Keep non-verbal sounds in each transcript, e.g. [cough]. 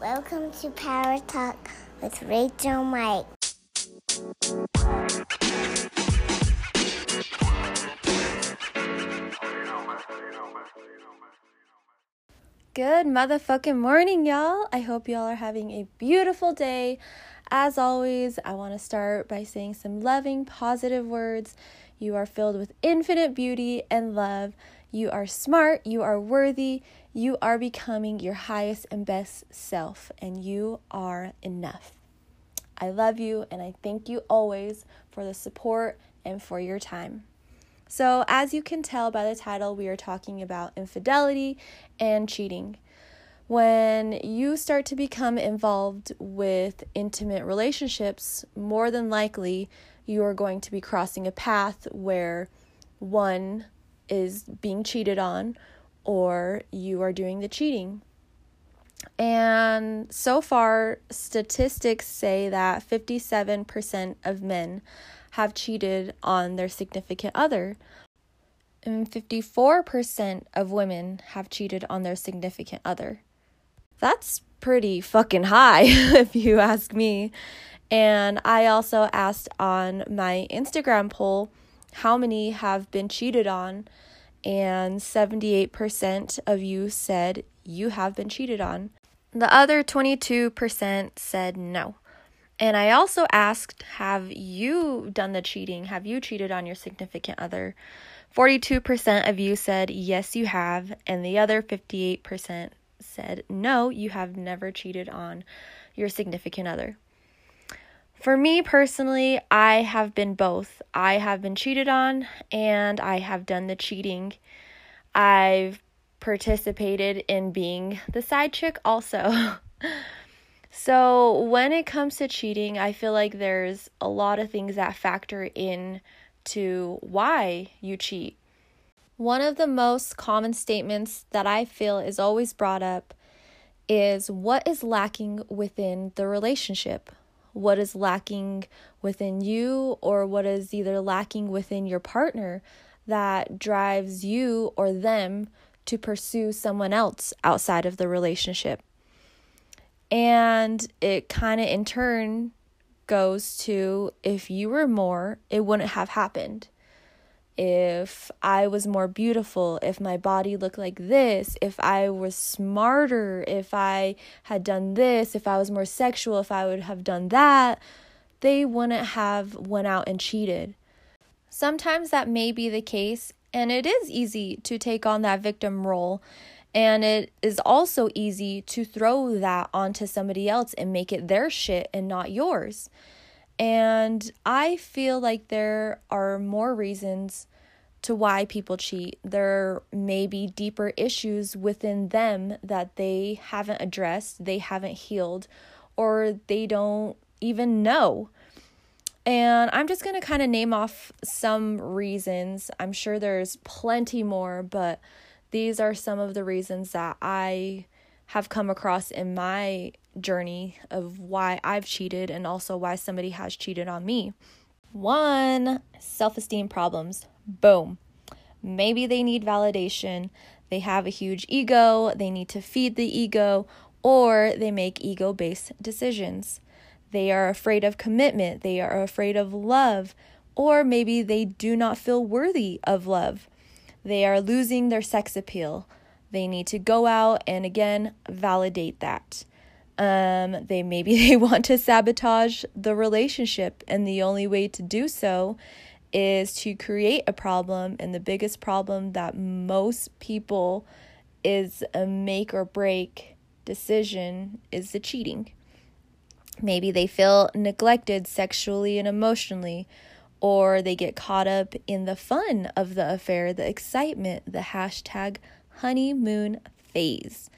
Welcome to Power Talk with Rachel Mike. Good motherfucking morning, y'all. I hope y'all are having a beautiful day. As always, I want to start by saying some loving, positive words. You are filled with infinite beauty and love. You are smart, you are worthy, you are becoming your highest and best self, and you are enough. I love you, and I thank you always for the support and for your time. So, as you can tell by the title, we are talking about infidelity and cheating. When you start to become involved with intimate relationships, more than likely you are going to be crossing a path where one is being cheated on or you are doing the cheating. And so far, statistics say that 57% of men have cheated on their significant other, and 54% of women have cheated on their significant other. That's pretty fucking high, [laughs] if you ask me. And I also asked on my Instagram poll how many have been cheated on, and 78% of you said you have been cheated on. The other 22% said no. And I also asked, Have you done the cheating? Have you cheated on your significant other? 42% of you said yes, you have, and the other 58% said no, you have never cheated on your significant other. For me personally, I have been both. I have been cheated on and I have done the cheating. I've participated in being the side chick also. [laughs] so, when it comes to cheating, I feel like there's a lot of things that factor in to why you cheat. One of the most common statements that I feel is always brought up is what is lacking within the relationship? What is lacking within you, or what is either lacking within your partner that drives you or them to pursue someone else outside of the relationship? And it kind of in turn goes to if you were more, it wouldn't have happened if I was more beautiful, if my body looked like this, if I was smarter, if I had done this, if I was more sexual, if I would have done that, they wouldn't have went out and cheated. Sometimes that may be the case, and it is easy to take on that victim role. And it is also easy to throw that onto somebody else and make it their shit and not yours. And I feel like there are more reasons to why people cheat. There may be deeper issues within them that they haven't addressed, they haven't healed, or they don't even know. And I'm just going to kind of name off some reasons. I'm sure there's plenty more, but these are some of the reasons that I have come across in my journey of why I've cheated and also why somebody has cheated on me. One, self esteem problems. Boom. Maybe they need validation. They have a huge ego. They need to feed the ego, or they make ego based decisions. They are afraid of commitment. They are afraid of love, or maybe they do not feel worthy of love. They are losing their sex appeal. They need to go out and again validate that. Um, they maybe [laughs] they want to sabotage the relationship, and the only way to do so is to create a problem. And the biggest problem that most people is a make or break decision is the cheating. Maybe they feel neglected sexually and emotionally, or they get caught up in the fun of the affair, the excitement, the hashtag honeymoon phase.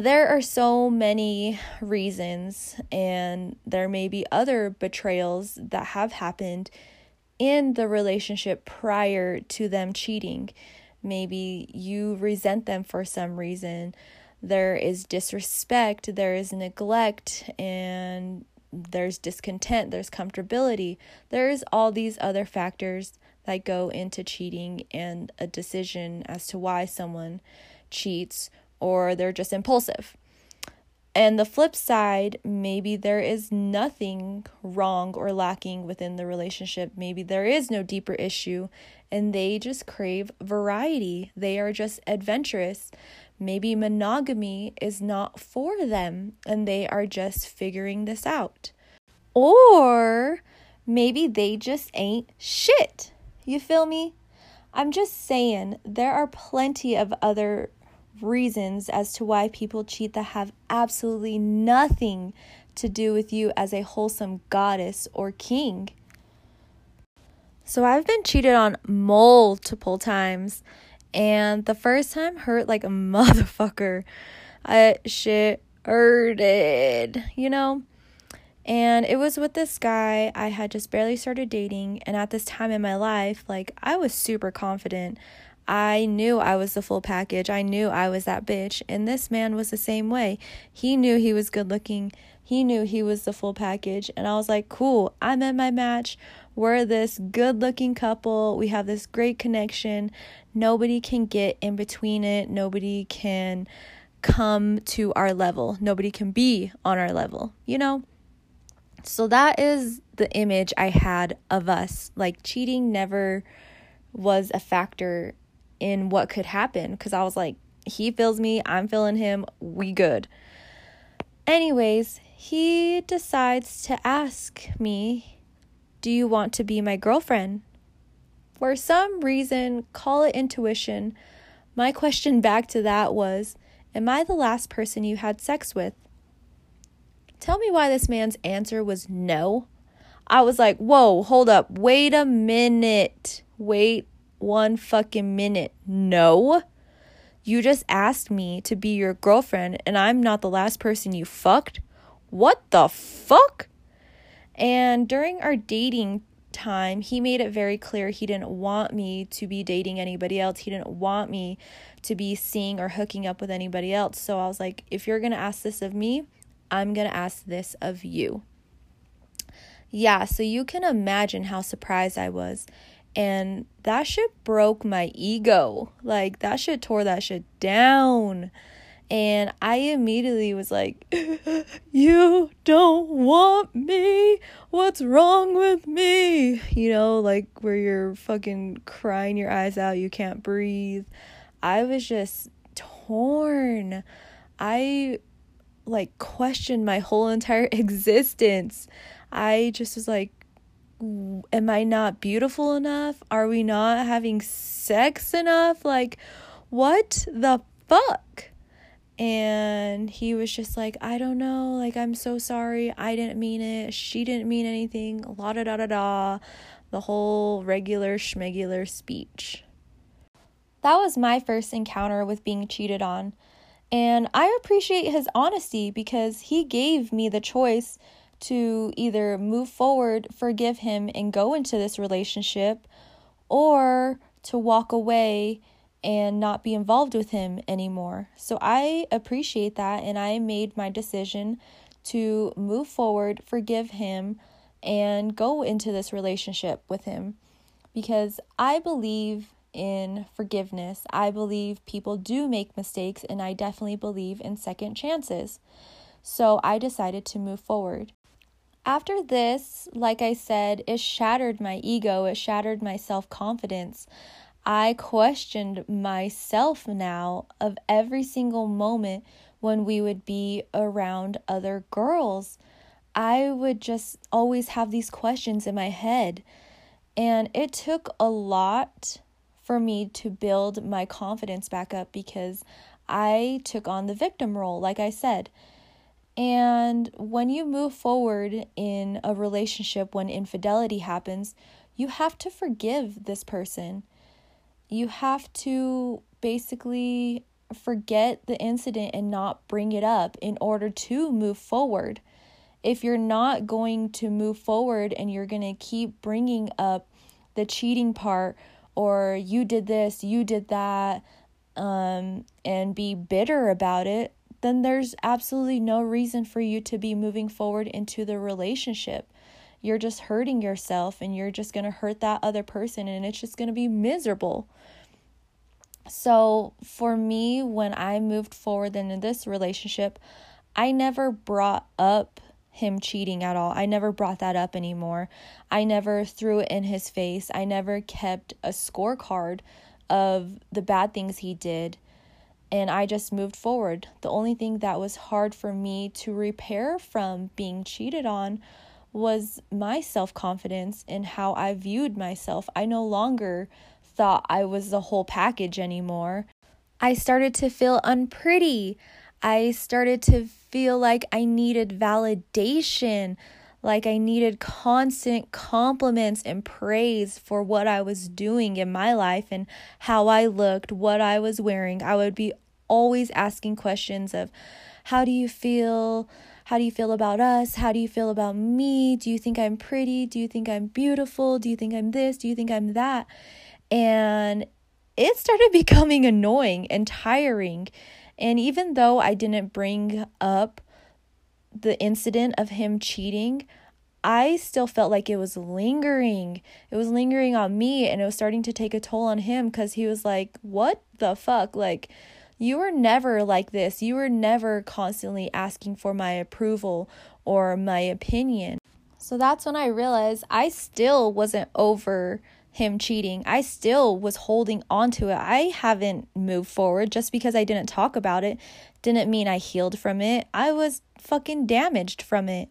There are so many reasons, and there may be other betrayals that have happened in the relationship prior to them cheating. Maybe you resent them for some reason. There is disrespect, there is neglect, and there's discontent, there's comfortability. There's all these other factors that go into cheating and a decision as to why someone cheats or they're just impulsive. And the flip side, maybe there is nothing wrong or lacking within the relationship. Maybe there is no deeper issue and they just crave variety. They are just adventurous. Maybe monogamy is not for them and they are just figuring this out. Or maybe they just ain't shit. You feel me? I'm just saying, there are plenty of other reasons as to why people cheat that have absolutely nothing to do with you as a wholesome goddess or king. So I've been cheated on multiple times, and the first time hurt like a [laughs] motherfucker. I shit hurted, you know? And it was with this guy I had just barely started dating. And at this time in my life, like, I was super confident. I knew I was the full package. I knew I was that bitch. And this man was the same way. He knew he was good looking. He knew he was the full package. And I was like, cool, I'm in my match. We're this good looking couple. We have this great connection. Nobody can get in between it. Nobody can come to our level. Nobody can be on our level, you know? So that is the image I had of us. Like cheating never was a factor in what could happen because I was like, he feels me, I'm feeling him, we good. Anyways, he decides to ask me, Do you want to be my girlfriend? For some reason, call it intuition, my question back to that was, Am I the last person you had sex with? Tell me why this man's answer was no. I was like, whoa, hold up. Wait a minute. Wait one fucking minute. No. You just asked me to be your girlfriend and I'm not the last person you fucked? What the fuck? And during our dating time, he made it very clear he didn't want me to be dating anybody else. He didn't want me to be seeing or hooking up with anybody else. So I was like, if you're going to ask this of me, I'm going to ask this of you. Yeah, so you can imagine how surprised I was. And that shit broke my ego. Like, that shit tore that shit down. And I immediately was like, [laughs] You don't want me? What's wrong with me? You know, like where you're fucking crying your eyes out, you can't breathe. I was just torn. I like questioned my whole entire [laughs] existence. I just was like, am I not beautiful enough? Are we not having sex enough? Like, what the fuck? And he was just like, I don't know. Like, I'm so sorry. I didn't mean it. She didn't mean anything. La da da da da. The whole regular schmegular speech. That was my first encounter with being cheated on. And I appreciate his honesty because he gave me the choice to either move forward, forgive him, and go into this relationship, or to walk away and not be involved with him anymore. So I appreciate that, and I made my decision to move forward, forgive him, and go into this relationship with him because I believe in forgiveness. I believe people do make mistakes, and I definitely believe in second chances. So I decided to move forward. After this, like I said, it shattered my ego, it shattered my self confidence. I questioned myself now of every single moment when we would be around other girls. I would just always have these questions in my head. And it took a lot for me to build my confidence back up because I took on the victim role, like I said. And when you move forward in a relationship, when infidelity happens, you have to forgive this person. You have to basically forget the incident and not bring it up in order to move forward. If you're not going to move forward and you're going to keep bringing up the cheating part or you did this, you did that, um, and be bitter about it, then there's absolutely no reason for you to be moving forward into the relationship. You're just hurting yourself and you're just going to hurt that other person and it's just going to be miserable. So, for me, when I moved forward into this relationship, I never brought up him cheating at all. I never brought that up anymore. I never threw it in his face. I never kept a scorecard of the bad things he did. And I just moved forward. The only thing that was hard for me to repair from being cheated on was my self confidence and how I viewed myself. I no longer thought I was the whole package anymore. I started to feel unpretty. I started to feel like I needed validation, like I needed constant compliments and praise for what I was doing in my life and how I looked, what I was wearing. I would be always asking questions of how do you feel? How do you feel about us? How do you feel about me? Do you think I'm pretty? Do you think I'm beautiful? Do you think I'm this? Do you think I'm that? And it started [laughs] becoming annoying and tiring. And even though I didn't bring up the incident of him cheating, I still felt like it was lingering. It was lingering on me and it was starting to take a toll on him because he was like, What the fuck? Like, you were never like this. You were never constantly asking for my approval or my opinion. So that's when I realized I still wasn't over him cheating. I still was holding on to it. I haven't moved forward just because I didn't talk about it didn't mean I healed from it. I was fucking damaged from it.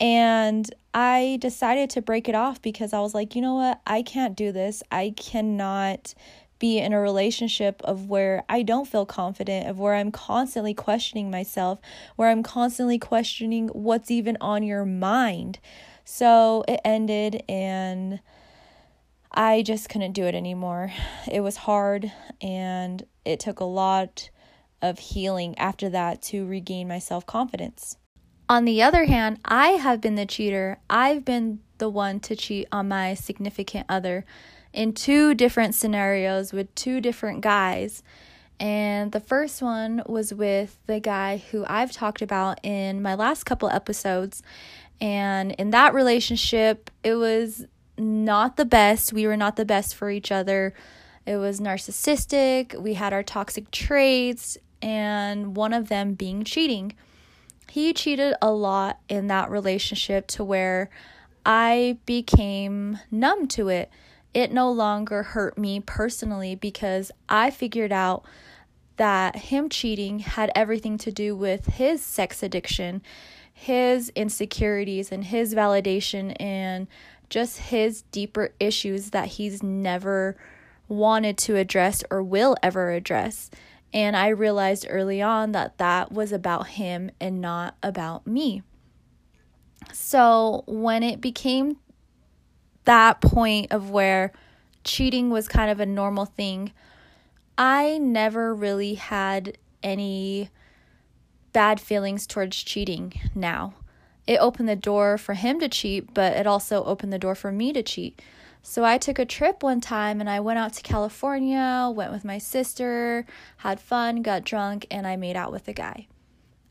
And I decided to break it off because I was like, you know what? I can't do this. I cannot be in a relationship of where I don't feel confident, of where I'm constantly questioning myself, where I'm constantly questioning what's even on your mind. So it ended and I just couldn't do it anymore. It was hard and it took a lot of healing after that to regain my self confidence. On the other hand, I have been the cheater. I've been the one to cheat on my significant other in two different scenarios with two different guys. And the first one was with the guy who I've talked about in my last couple episodes. And in that relationship, it was not the best. We were not the best for each other. It was narcissistic. We had our toxic traits, and one of them being cheating. He cheated a lot in that relationship to where I became numb to it. It no longer hurt me personally because I figured out that him cheating had everything to do with his sex addiction, his insecurities, and his validation, and just his deeper issues that he's never wanted to address or will ever address. And I realized early on that that was about him and not about me. So when it became that point of where cheating was kind of a normal thing, I never really had any bad feelings towards cheating now it opened the door for him to cheat, but it also opened the door for me to cheat. So I took a trip one time and I went out to California, went with my sister, had fun, got drunk, and I made out with a guy.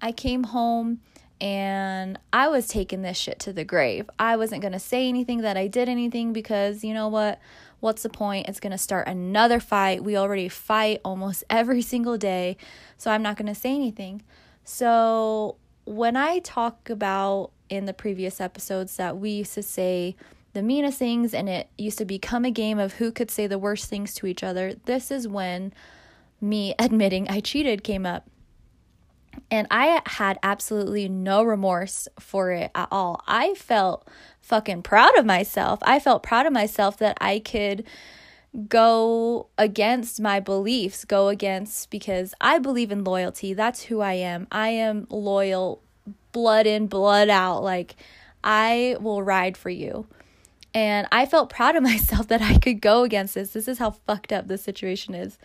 I came home and I was taking this shit to the grave. I wasn't going to say anything that I did anything because you know what? What's the point? It's going to start another fight. We already fight almost [laughs] every single day, so I'm not going to say anything. So when I talk about in the previous episodes that we used to say the meanest things and it used to become a game of who could say the worst things to each other, this is when me [laughs] admitting I cheated came up. And I had absolutely no remorse for it at all. I felt fucking proud of myself. I felt proud of myself that I could go against my beliefs, go against because I believe in loyalty. That's who I am. I am loyal, blood in, blood out. Like, I will ride for you. And I felt proud of [laughs] myself that I could go against this. This is how fucked up this situation is.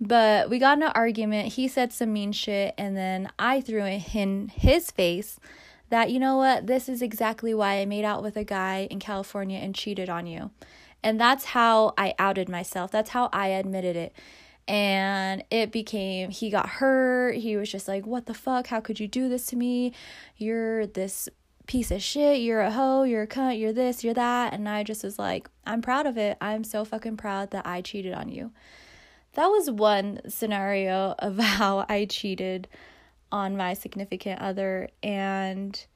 But we got in an argument. He said some mean shit, and then I threw it in his face that, you know what, this is exactly why I made out with a guy in California and cheated on you. And that's how I outed myself. That's how I admitted it. And it became, he got hurt. He was just like, What the fuck? How could you do this to me? You're this piece of shit. You're a hoe. You're a cunt. You're this. You're that. And I just was like, I'm proud of it. I'm so fucking proud that I cheated on you. That was one scenario [laughs] of how I cheated on my significant other and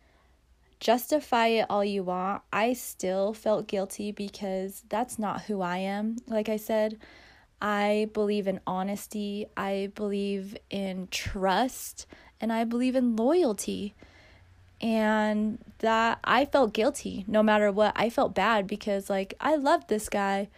justify it all you want. I still felt guilty because that's not who I am. Like I said, I believe in honesty, I believe in trust, and I believe in loyalty. And that I felt guilty no matter what. I felt bad because, like, I loved this guy,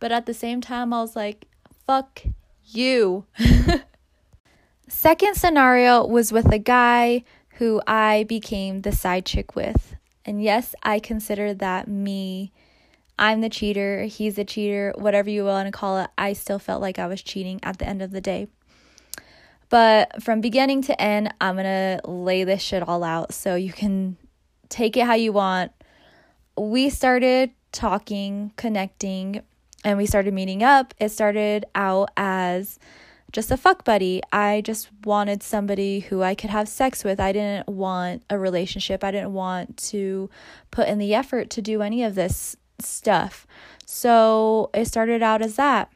but at the same time, I was like, fuck you. [laughs] Second scenario was with a guy who I became the side chick with. And yes, I consider that me I'm the cheater, he's the cheater, whatever you want to call it. I still felt like I was cheating at the end of the day. But from beginning to end, I'm going to lay this shit all out so you can take it how you want. We started talking, connecting, and we started meeting up. It started out as just a fuck buddy. I just wanted somebody who I could have sex with. I didn't want a relationship. I didn't want to put in the effort to do any of this stuff. So it started out as that.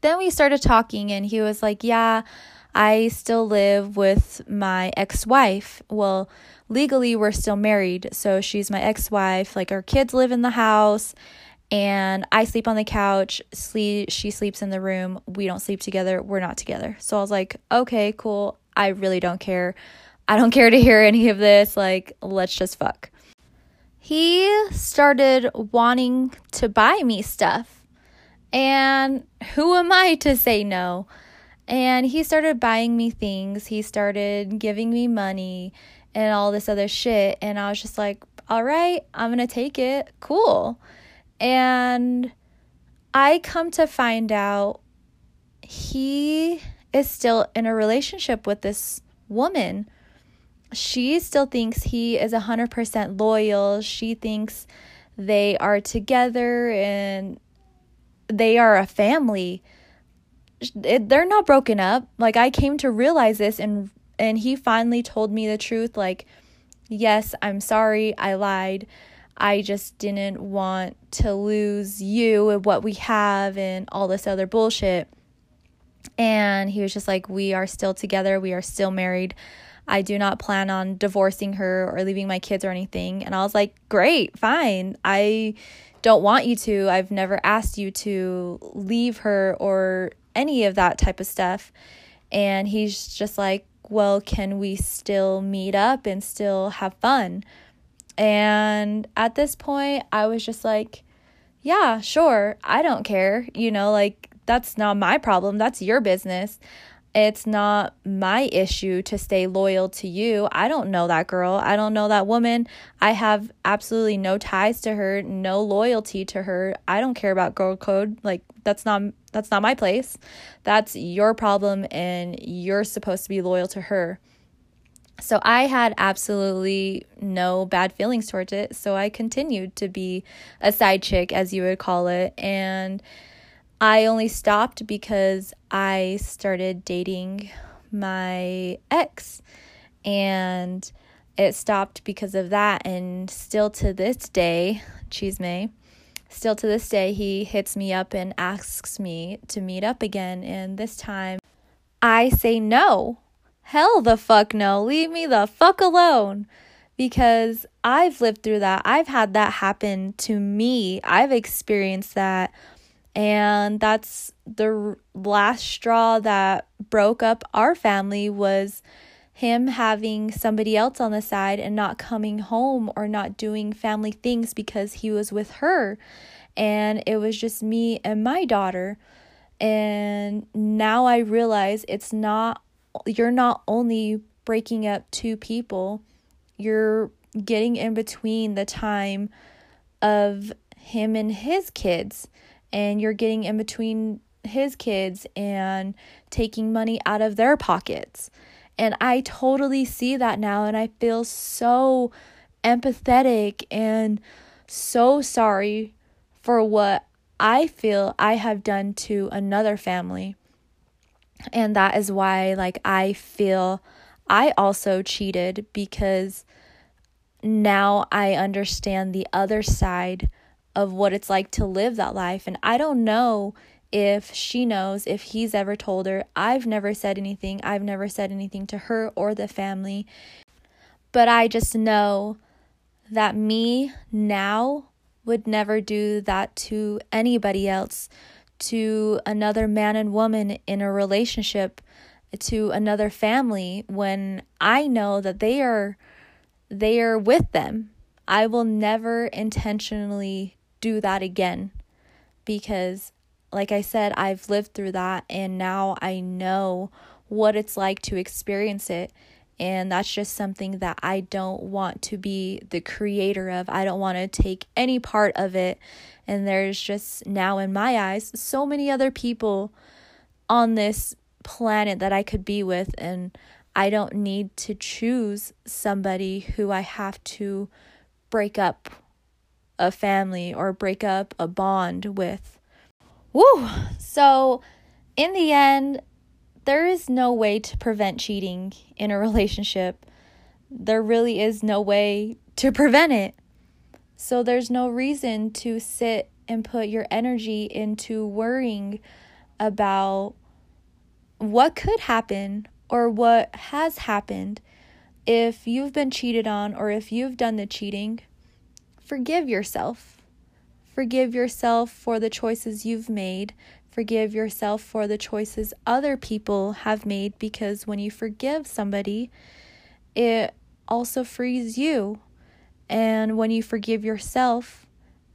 Then we started talking, and he was like, Yeah, I still live with my ex wife. Well, legally, we're still married. So she's my ex wife. Like, our kids live in the house, and I sleep on the couch. Sleep, she sleeps in the room. We don't sleep together. We're not together. So I was like, Okay, cool. I really don't care. I don't care to hear [laughs] any of this. Like, let's just fuck he started wanting to buy me stuff. And who am I to say no? And he started buying me things. He started giving me money and all this other shit. And I was just like, all right, I'm going to take it. Cool. And I come to find out he is still in a relationship with this woman she still thinks he is 100% loyal. She thinks they are together and they are a family. It, they're not broken up. Like I came to realize this and and he finally told me the truth like yes, I'm sorry. I lied. I just didn't want to lose you and what we have and all this other bullshit. And he was just like we are still together. We are still married. I do not plan on divorcing her or leaving my kids or anything. And I was like, great, fine. I don't want you to. I've never asked you to leave her or any of that type of stuff. And he's just like, well, can we still meet up and still have fun? And at this point, I was just like, yeah, sure. I don't care. You know, like, that's not my problem. That's your business. It's not my issue to stay loyal to you. I don't know that girl. I don't know that woman. I have absolutely no ties to her, no loyalty to her. I don't care about girl code. Like that's not that's not my place. That's your problem and you're supposed to be loyal to her. So I had absolutely no bad feelings towards it. So I continued to be a side chick as you would call it and I only stopped because I started dating my ex and it stopped because of that and still to this day, cheese may, still to this day he hits me up and asks me to meet up again and this time I say no. Hell the fuck no. Leave me the fuck alone. Because I've lived through that. I've had that happen to me. I've experienced that and that's the last straw that broke up our family was him having somebody else on the side and not coming home or not doing family things because he was with her. And it was just me and my daughter. And now i realize it's not you're not only breaking up two people you're getting in between the time of him and his kids and you're getting in between his kids and taking money out of their pockets. And I totally see that now, and I feel so empathetic and so sorry for what I feel I have done to another family. And that is why, like, I feel I also cheated because now I understand the other side of what it's like to live that life. And I don't know if she knows, if he's ever told her. I've never said anything. I've never said anything to her or the family. But I just know that me now would never do that to anybody else, to another man and woman in a relationship, to another family when I know that they are they are with them. I will never intentionally do that again because like I said, I've lived through that and now I know what it's like to experience it. And that's just something that I don't want to be the creator of. I don't want to take any part of it. And there's just now, in my eyes, so many other people on this planet that I could be with. And I don't need to choose somebody who I have to break up a family or break up a bond with. Woo! So, in the end, there is no way to prevent cheating in a [laughs] relationship. There really is no way to prevent it. So, there's no reason to sit and put your energy into worrying about what could happen or what has happened if you've been cheated on or if you've done the cheating. Forgive yourself. Forgive yourself for the choices you've made. Forgive yourself for the choices other people have made because when you forgive somebody, it also frees you. And when you forgive yourself,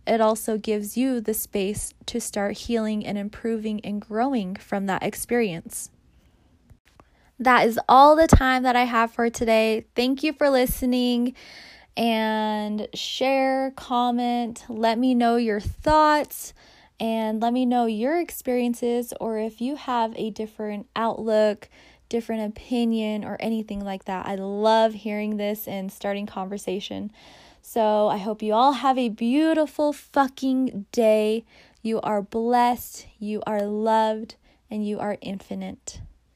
it also gives you the space to start healing and improving and growing from that experience. That is all the time that I have for today. Thank you for listening and share, comment, let me know your thoughts and let me know your experiences or if you have a different outlook, different opinion, or anything like that. I love hearing this and starting conversation. So I hope you all have a beautiful fucking day. You are blessed, you are loved, and you are infinite.